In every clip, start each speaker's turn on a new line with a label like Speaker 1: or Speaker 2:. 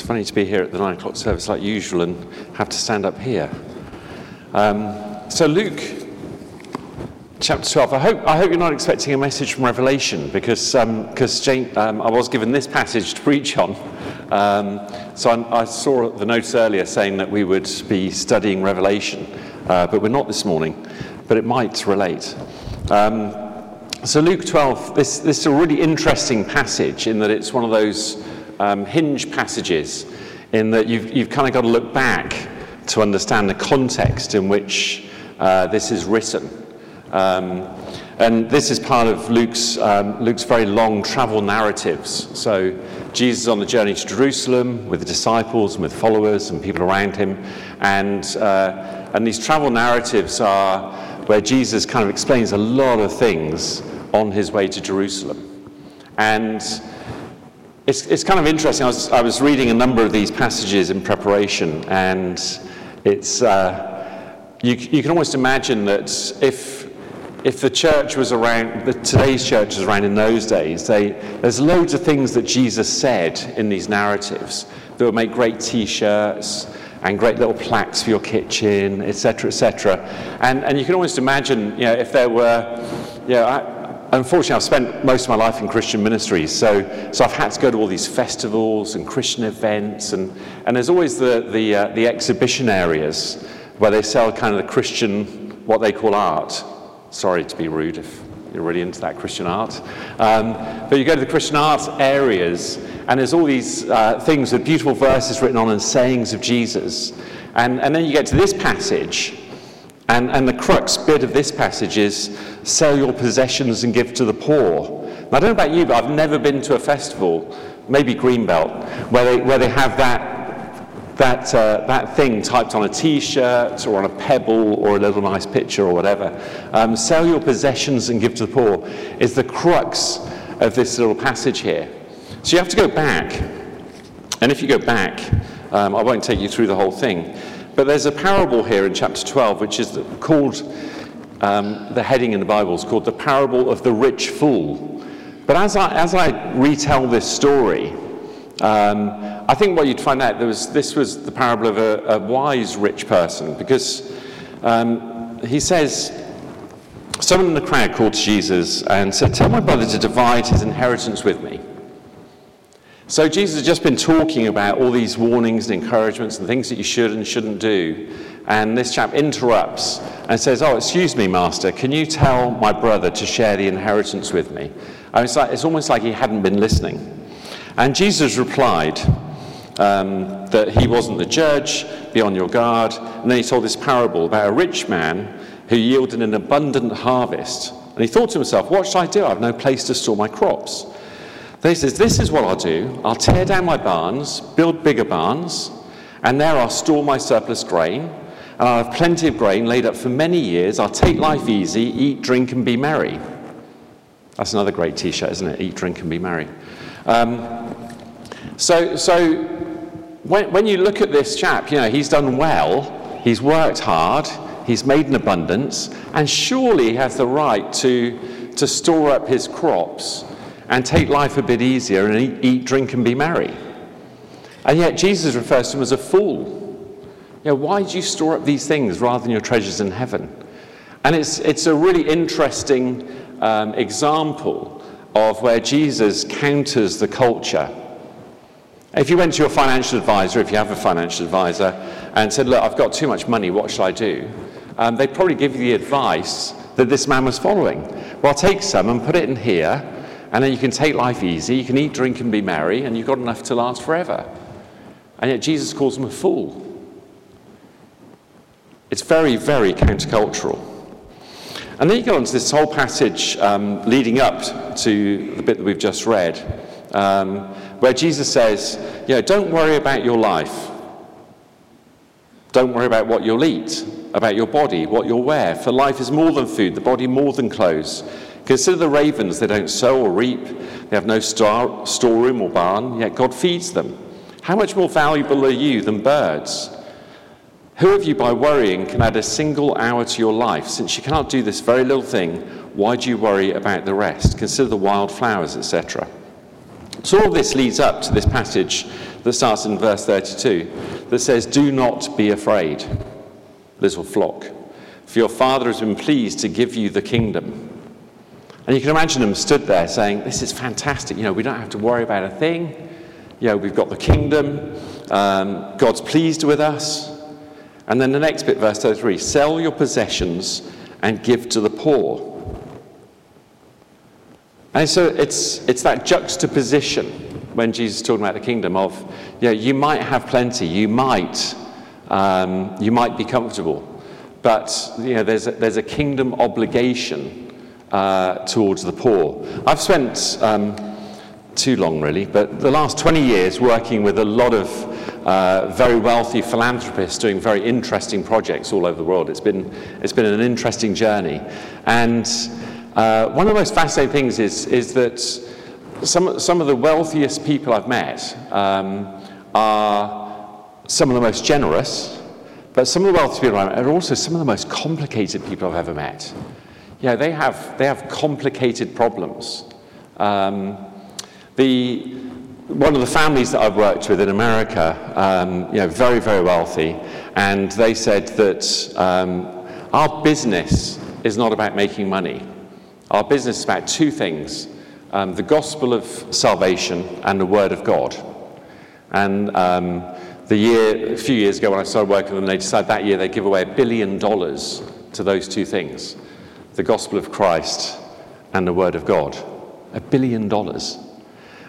Speaker 1: It's funny to be here at the nine o'clock service like usual and have to stand up here. Um, so, Luke chapter 12. I hope, I hope you're not expecting a message from Revelation because um, um, I was given this passage to preach on. Um, so, I, I, saw the notes earlier saying that we would be studying Revelation, uh, but we're not this morning, but it might relate. Um, so, Luke 12, this, this is a really interesting passage in that it's one of those um, hinge passages, in that you've, you've kind of got to look back to understand the context in which uh, this is written. Um, and this is part of Luke's, um, Luke's very long travel narratives. So, Jesus on the journey to Jerusalem with the disciples and with followers and people around him. And, uh, and these travel narratives are where Jesus kind of explains a lot of things on his way to Jerusalem. And it's, it's kind of interesting. I was, I was reading a number of these passages in preparation, and it's, uh, you, you can almost imagine that if, if the church was around, the, today's church was around in those days, they, there's loads of things that Jesus said in these narratives that would make great t shirts and great little plaques for your kitchen, etc., etc. And, and you can almost imagine, you know, if there were, you know, I, unfortunately, I've spent most of my life in Christian ministries, so, so I've had to go to all these festivals and Christian events, and, and there's always the, the, uh, the exhibition areas where they sell kind of the Christian, what they call art. Sorry to be rude if you're really into that Christian art. Um, but you go to the Christian art areas, and there's all these uh, things with beautiful verses written on and sayings of Jesus. And, and then you get to this passage, and, and the crux bit of this passage is sell your possessions and give to the poor. Now, I don't know about you, but I've never been to a festival, maybe Greenbelt, where they, where they have that, that, uh, that thing typed on a t shirt or on a pebble or a little nice picture or whatever. Um, sell your possessions and give to the poor is the crux of this little passage here. So you have to go back. And if you go back, um, I won't take you through the whole thing. But there's a parable here in chapter 12, which is called, um, the heading in the Bible is called the parable of the rich fool. But as I, as I retell this story, um, I think what you'd find out there was this was the parable of a, a wise rich person because um, he says, someone in the crowd called Jesus and said, Tell my brother to divide his inheritance with me. So Jesus has just been talking about all these warnings and encouragements and things that you should and shouldn't do. And this chap interrupts and says, Oh, excuse me, Master, can you tell my brother to share the inheritance with me? And it's, like, it's almost like he hadn't been listening. And Jesus replied um, that he wasn't the judge, be on your guard. And then he told this parable about a rich man who yielded an abundant harvest. And he thought to himself, What should I do? I have no place to store my crops. Then he says, This is what I'll do. I'll tear down my barns, build bigger barns, and there I'll store my surplus grain, and I'll have plenty of grain laid up for many years. I'll take life easy, eat, drink, and be merry. That's another great t shirt, isn't it? Eat, drink, and be merry. Um, so, so when, when you look at this chap, you know, he's done well, he's worked hard, he's made an abundance, and surely he has the right to, to store up his crops and take life a bit easier and eat, eat, drink, and be merry. And yet Jesus refers to him as a fool. You know, why do you store up these things rather than your treasures in heaven? And it's, it's a really interesting um, example of where Jesus counters the culture. If you went to your financial advisor, if you have a financial advisor, and said, Look, I've got too much money, what shall I do? Um, they'd probably give you the advice that this man was following. Well, take some and put it in here, and then you can take life easy, you can eat, drink, and be merry, and you've got enough to last forever. And yet Jesus calls him a fool. It's very, very countercultural. And then you go on to this whole passage um, leading up to the bit that we've just read, um, where Jesus says, you know, don't worry about your life. Don't worry about what you'll eat, about your body, what you'll wear. For life is more than food, the body more than clothes. Consider the ravens, they don't sow or reap, they have no star, storeroom or barn, yet God feeds them. How much more valuable are you than birds? Who of you, by worrying, can add a single hour to your life? Since you cannot do this very little thing, why do you worry about the rest? Consider the wild flowers, etc. So all this leads up to this passage that starts in verse 32 that says, Do not be afraid, little flock, for your Father has been pleased to give you the kingdom. And you can imagine them stood there saying, This is fantastic. You know, we don't have to worry about a thing. You know, we've got the kingdom. Um, God's pleased with us. And then the next bit, verse 33 sell your possessions and give to the poor. And so it's, it's that juxtaposition when Jesus is talking about the kingdom of, you know, you might have plenty, you might, um, you might be comfortable, but you know, there's, a, there's a kingdom obligation uh, towards the poor. I've spent um, too long, really, but the last 20 years working with a lot of uh, very wealthy philanthropists doing very interesting projects all over the world. It's been, it's been an interesting journey. And uh, one of the most fascinating things is, is that some, some of the wealthiest people I've met um, are some of the most generous, but some of the wealthiest people I've met are also some of the most complicated people I've ever met. Yeah, they have, they have complicated problems. Um, the, one of the families that I've worked with in America, um, you know, very, very wealthy, and they said that um, our business is not about making money. Our business is about two things um, the gospel of salvation and the word of God. And um, the year, a few years ago when I started working with them, they decided that year they'd give away a billion dollars to those two things the gospel of Christ and the word of God. A billion dollars.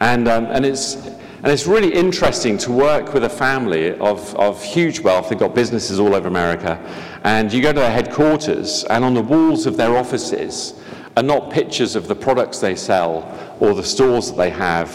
Speaker 1: And, um, and, it's, and it's really interesting to work with a family of, of huge wealth. They've got businesses all over America. And you go to their headquarters, and on the walls of their offices are not pictures of the products they sell or the stores that they have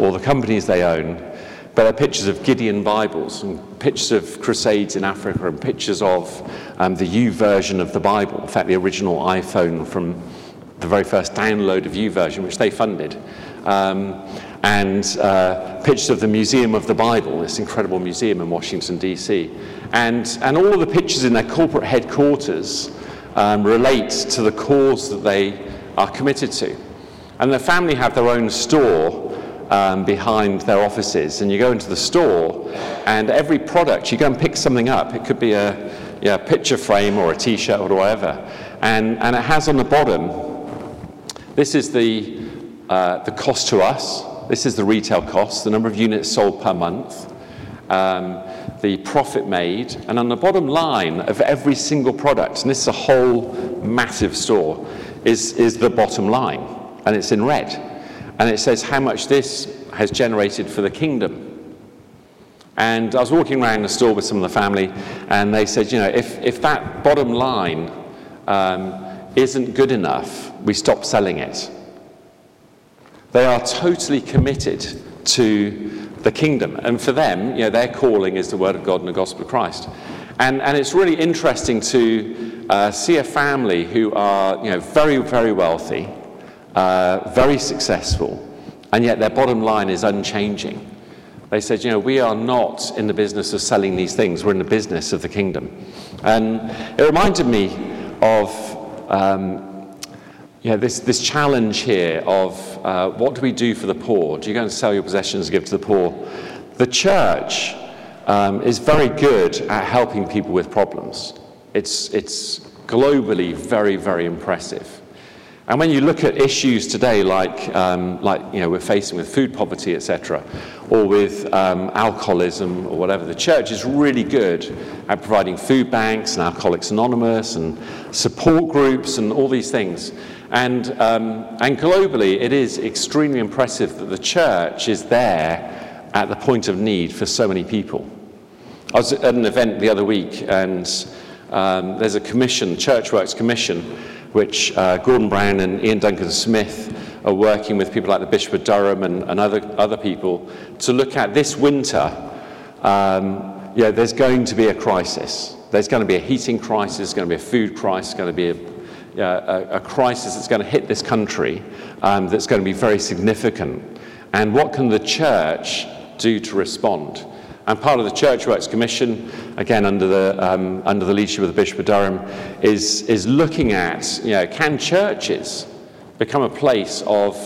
Speaker 1: or the companies they own, but they're pictures of Gideon Bibles and pictures of crusades in Africa and pictures of um, the version of the Bible. In fact, the original iPhone from the very first download of YouVersion, which they funded um, and uh, pictures of the Museum of the Bible, this incredible museum in Washington, D.C. And, and all of the pictures in their corporate headquarters um, relate to the cause that they are committed to. And the family have their own store um, behind their offices. And you go into the store, and every product, you go and pick something up. It could be a yeah, picture frame or a t shirt or whatever. And, and it has on the bottom, this is the uh, the cost to us, this is the retail cost, the number of units sold per month, um, the profit made, and on the bottom line of every single product, and this is a whole massive store, is, is the bottom line, and it's in red. And it says how much this has generated for the kingdom. And I was walking around the store with some of the family, and they said, you know, if, if that bottom line um, isn't good enough, we stop selling it. They are totally committed to the kingdom. And for them, you know, their calling is the word of God and the gospel of Christ. And, and it's really interesting to uh, see a family who are you know, very, very wealthy, uh, very successful, and yet their bottom line is unchanging. They said, you know, we are not in the business of selling these things, we're in the business of the kingdom. And it reminded me of um, yeah, this, this challenge here of uh, what do we do for the poor? Do you go and sell your possessions and give to the poor? The church um, is very good at helping people with problems. It's, it's globally very, very impressive. And when you look at issues today, like, um, like you know, we're facing with food poverty, etc., or with um, alcoholism or whatever, the church is really good at providing food banks and Alcoholics Anonymous and support groups and all these things. And, um, and globally, it is extremely impressive that the church is there at the point of need for so many people. I was at an event the other week, and um, there's a commission, Churchworks Commission, which uh, Gordon Brown and Iain Duncan Smith are working with people like the Bishop of Durham and, and other, other people to look at this winter. Um, yeah, there's going to be a crisis. There's going to be a heating crisis, there's going to be a food crisis, going to be a a, a, crisis that's going to hit this country um, that's going to be very significant. And what can the church do to respond? And part of the Church Works Commission, again under the, um, under the leadership of the Bishop of Durham, is, is looking at, you know, can churches become a place of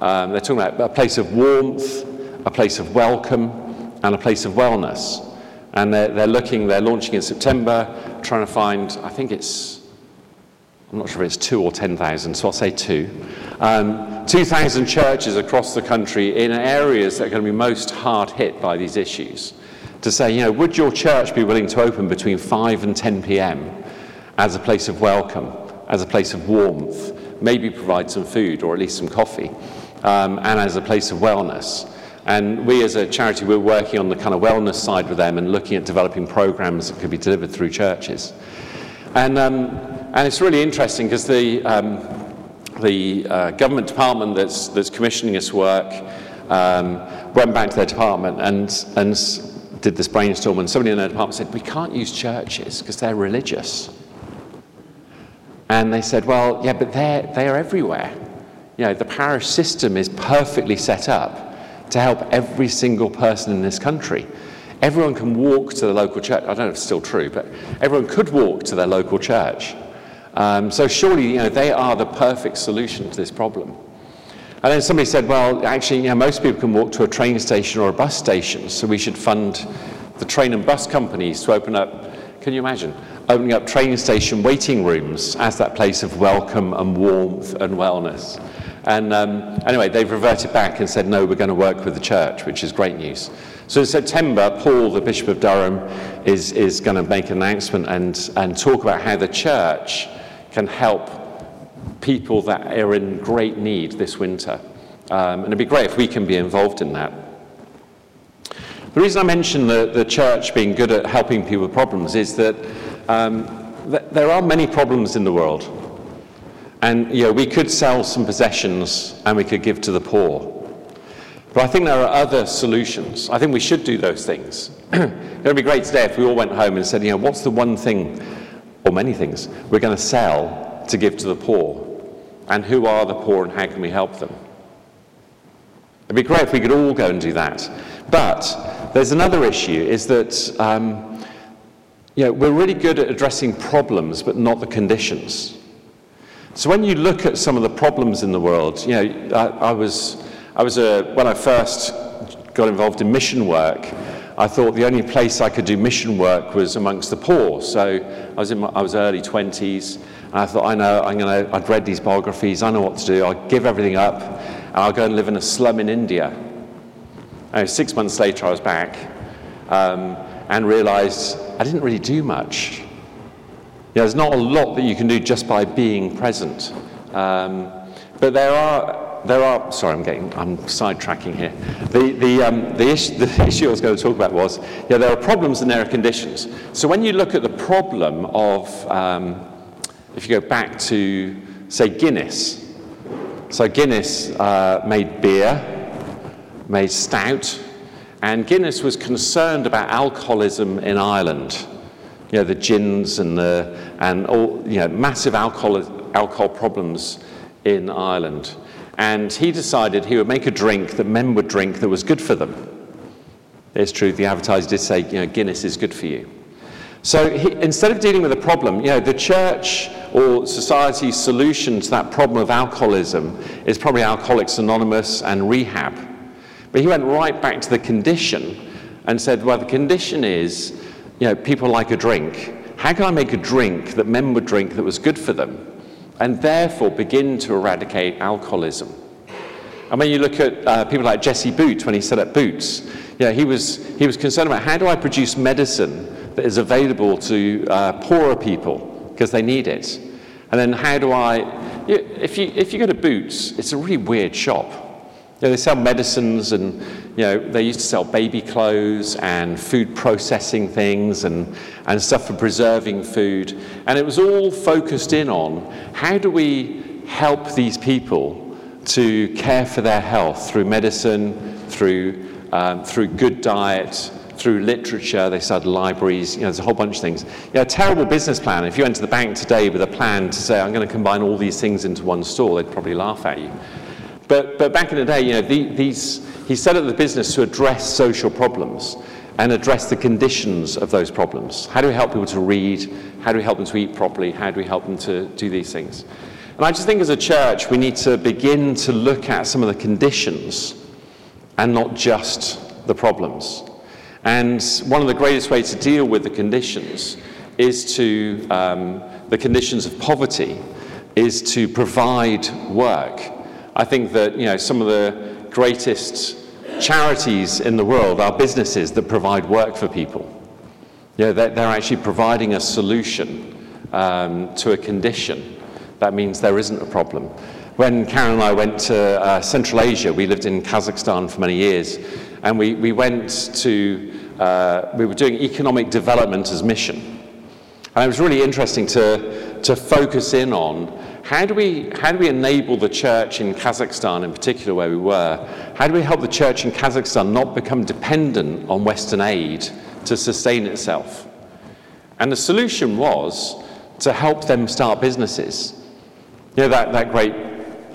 Speaker 1: Um, they're talking about a place of warmth, a place of welcome, and a place of wellness. And they're, they're looking, they're launching in September, trying to find, I think it's, I'm not sure if it's two or 10,000, so I'll say two. Um, 2,000 churches across the country in areas that are going to be most hard hit by these issues. To say, you know, would your church be willing to open between 5 and 10 p.m. as a place of welcome, as a place of warmth, maybe provide some food or at least some coffee, um, and as a place of wellness? And we as a charity, we're working on the kind of wellness side with them and looking at developing programs that could be delivered through churches. And, um, and it's really interesting because the, um, the uh, government department that's, that's commissioning this work um, went back to their department and, and did this brainstorm, and somebody in their department said, We can't use churches because they're religious. And they said, Well, yeah, but they're, they're everywhere. You know, the parish system is perfectly set up to help every single person in this country. Everyone can walk to the local church. I don't know if it's still true, but everyone could walk to their local church. Um, so surely, you know, they are the perfect solution to this problem. And then somebody said, well, actually, you know, most people can walk to a train station or a bus station, so we should fund the train and bus companies to open up, can you imagine, opening up train station waiting rooms as that place of welcome and warmth and wellness. And um, anyway, they've reverted back and said, no, we're going to work with the church, which is great news. So in September, Paul, the Bishop of Durham, is, is going to make an announcement and, and talk about how the church can help people that are in great need this winter. Um, and it'd be great if we can be involved in that. The reason I mention the, the church being good at helping people with problems is that um, th- there are many problems in the world. And you know, we could sell some possessions and we could give to the poor. But I think there are other solutions. I think we should do those things. it would be great today if we all went home and said, you know, what's the one thing, or many things, we're going to sell to give to the poor? And who are the poor and how can we help them? It'd be great if we could all go and do that. But there's another issue is that um, you know, we're really good at addressing problems, but not the conditions. So when you look at some of the problems in the world, you know, I, I was, I was a, when I first got involved in mission work, I thought the only place I could do mission work was amongst the poor. So I was in my, I was early 20s, and I thought, I know, I'm gonna, I'd read these biographies, I know what to do, I'll give everything up, and I'll go and live in a slum in India. And six months later, I was back um, and realized I didn't really do much know, there's not a lot that you can do just by being present. Um, but there are, there are, sorry, I'm getting, I'm sidetracking here. The, the, um, the, issue, the issue I was going to talk about was, yeah, there are problems and there are conditions. So when you look at the problem of, um, if you go back to, say, Guinness. So Guinness uh, made beer, made stout, and Guinness was concerned about alcoholism in Ireland you know, the gins and, the, and all, you know, massive alcohol, alcohol problems in Ireland. And he decided he would make a drink that men would drink that was good for them. It's true, the advertiser did say, you know, Guinness is good for you. So he, instead of dealing with the problem, you know, the church or society's solution to that problem of alcoholism is probably Alcoholics Anonymous and rehab. But he went right back to the condition and said, well, the condition is you know, people like a drink. How can I make a drink that men would drink that was good for them? And therefore begin to eradicate alcoholism. And when you look at uh, people like Jesse Boots, when he set up Boots, you know, he, was, he was concerned about how do I produce medicine that is available to uh, poorer people because they need it? And then how do I, if you, if you go to Boots, it's a really weird shop. You know, they sell medicines and you know, they used to sell baby clothes and food processing things and, and stuff for preserving food. And it was all focused in on how do we help these people to care for their health through medicine, through, um, through good diet, through literature. They started libraries. You know, there's a whole bunch of things. You know, a terrible business plan. If you went to the bank today with a plan to say, I'm going to combine all these things into one store, they'd probably laugh at you. But, but back in the day, you know, the, these, he set up the business to address social problems and address the conditions of those problems. How do we help people to read? How do we help them to eat properly? How do we help them to do these things? And I just think as a church, we need to begin to look at some of the conditions and not just the problems. And one of the greatest ways to deal with the conditions is to, um, the conditions of poverty, is to provide work. I think that, you know, some of the greatest charities in the world are businesses that provide work for people. You know, they're, they're actually providing a solution um, to a condition that means there isn't a problem. When Karen and I went to uh, Central Asia, we lived in Kazakhstan for many years, and we, we went to, uh, we were doing economic development as mission. And it was really interesting to, to focus in on how do, we, how do we enable the church in Kazakhstan, in particular where we were, how do we help the church in Kazakhstan not become dependent on Western aid to sustain itself? And the solution was to help them start businesses. You know, that, that great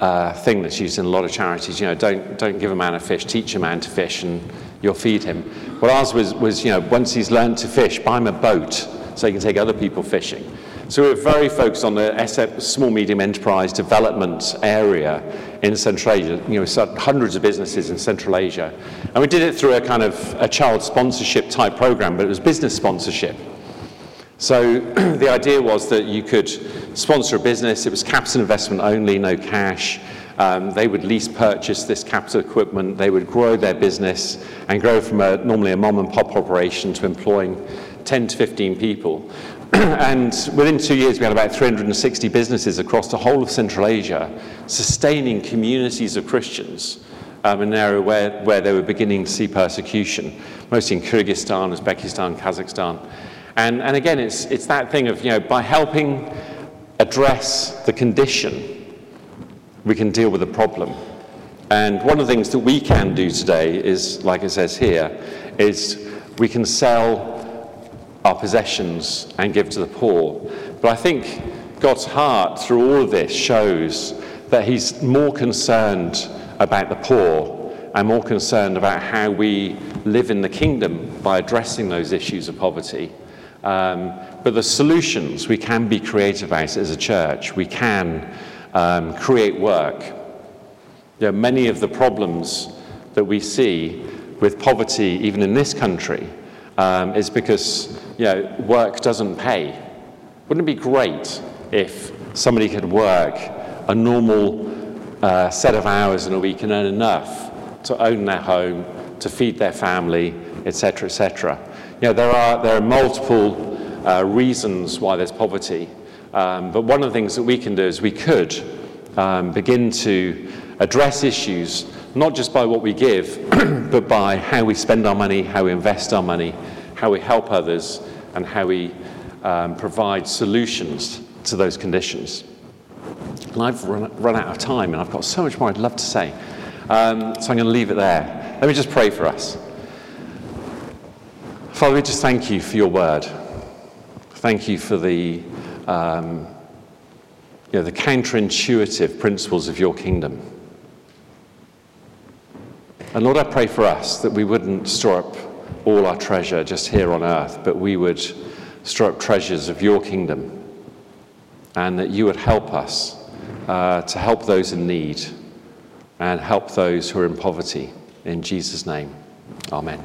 Speaker 1: uh, thing that's used in a lot of charities, you know, don't, don't give a man a fish, teach a man to fish and you'll feed him. Well, ours was, was, you know, once he's learned to fish, buy him a boat so he can take other people fishing. So we're very focused on the small medium enterprise development area in Central Asia. You know, we hundreds of businesses in Central Asia, and we did it through a kind of a child sponsorship type program, but it was business sponsorship. So the idea was that you could sponsor a business, it was capital investment only, no cash. Um, they would lease purchase this capital equipment, they would grow their business and grow from a, normally a mom and pop operation to employing 10 to 15 people. and within two years, we had about 360 businesses across the whole of Central Asia, sustaining communities of Christians um, in an area where, where they were beginning to see persecution, mostly in Kyrgyzstan, Uzbekistan, Kazakhstan. And, and again, it's, it's that thing of, you know, by helping address the condition, we can deal with the problem. And one of the things that we can do today is, like it says here, is we can sell our possessions and give to the poor. But I think God's heart through all of this shows that He's more concerned about the poor and more concerned about how we live in the kingdom by addressing those issues of poverty um, but the solutions we can be creative about as a church. We can um, create work. You know, many of the problems that we see with poverty, even in this country, um, is because you know, work doesn't pay. Wouldn't it be great if somebody could work a normal uh, set of hours in a week and earn enough to own their home, to feed their family, etc., etc.? You know, there are, there are multiple uh, reasons why there's poverty, um, but one of the things that we can do is we could um, begin to address issues not just by what we give, but by how we spend our money, how we invest our money, how we help others, and how we um, provide solutions to those conditions. And I've run, run, out of time, and I've got so much more I'd love to say. Um, so I'm going to leave it there. Let me just pray for us. Father, we just thank you for your word. Thank you for the, um, you know, the counterintuitive principles of your kingdom. And Lord, I pray for us that we wouldn't store up all our treasure just here on earth, but we would store up treasures of your kingdom and that you would help us uh, to help those in need and help those who are in poverty. In Jesus' name, amen.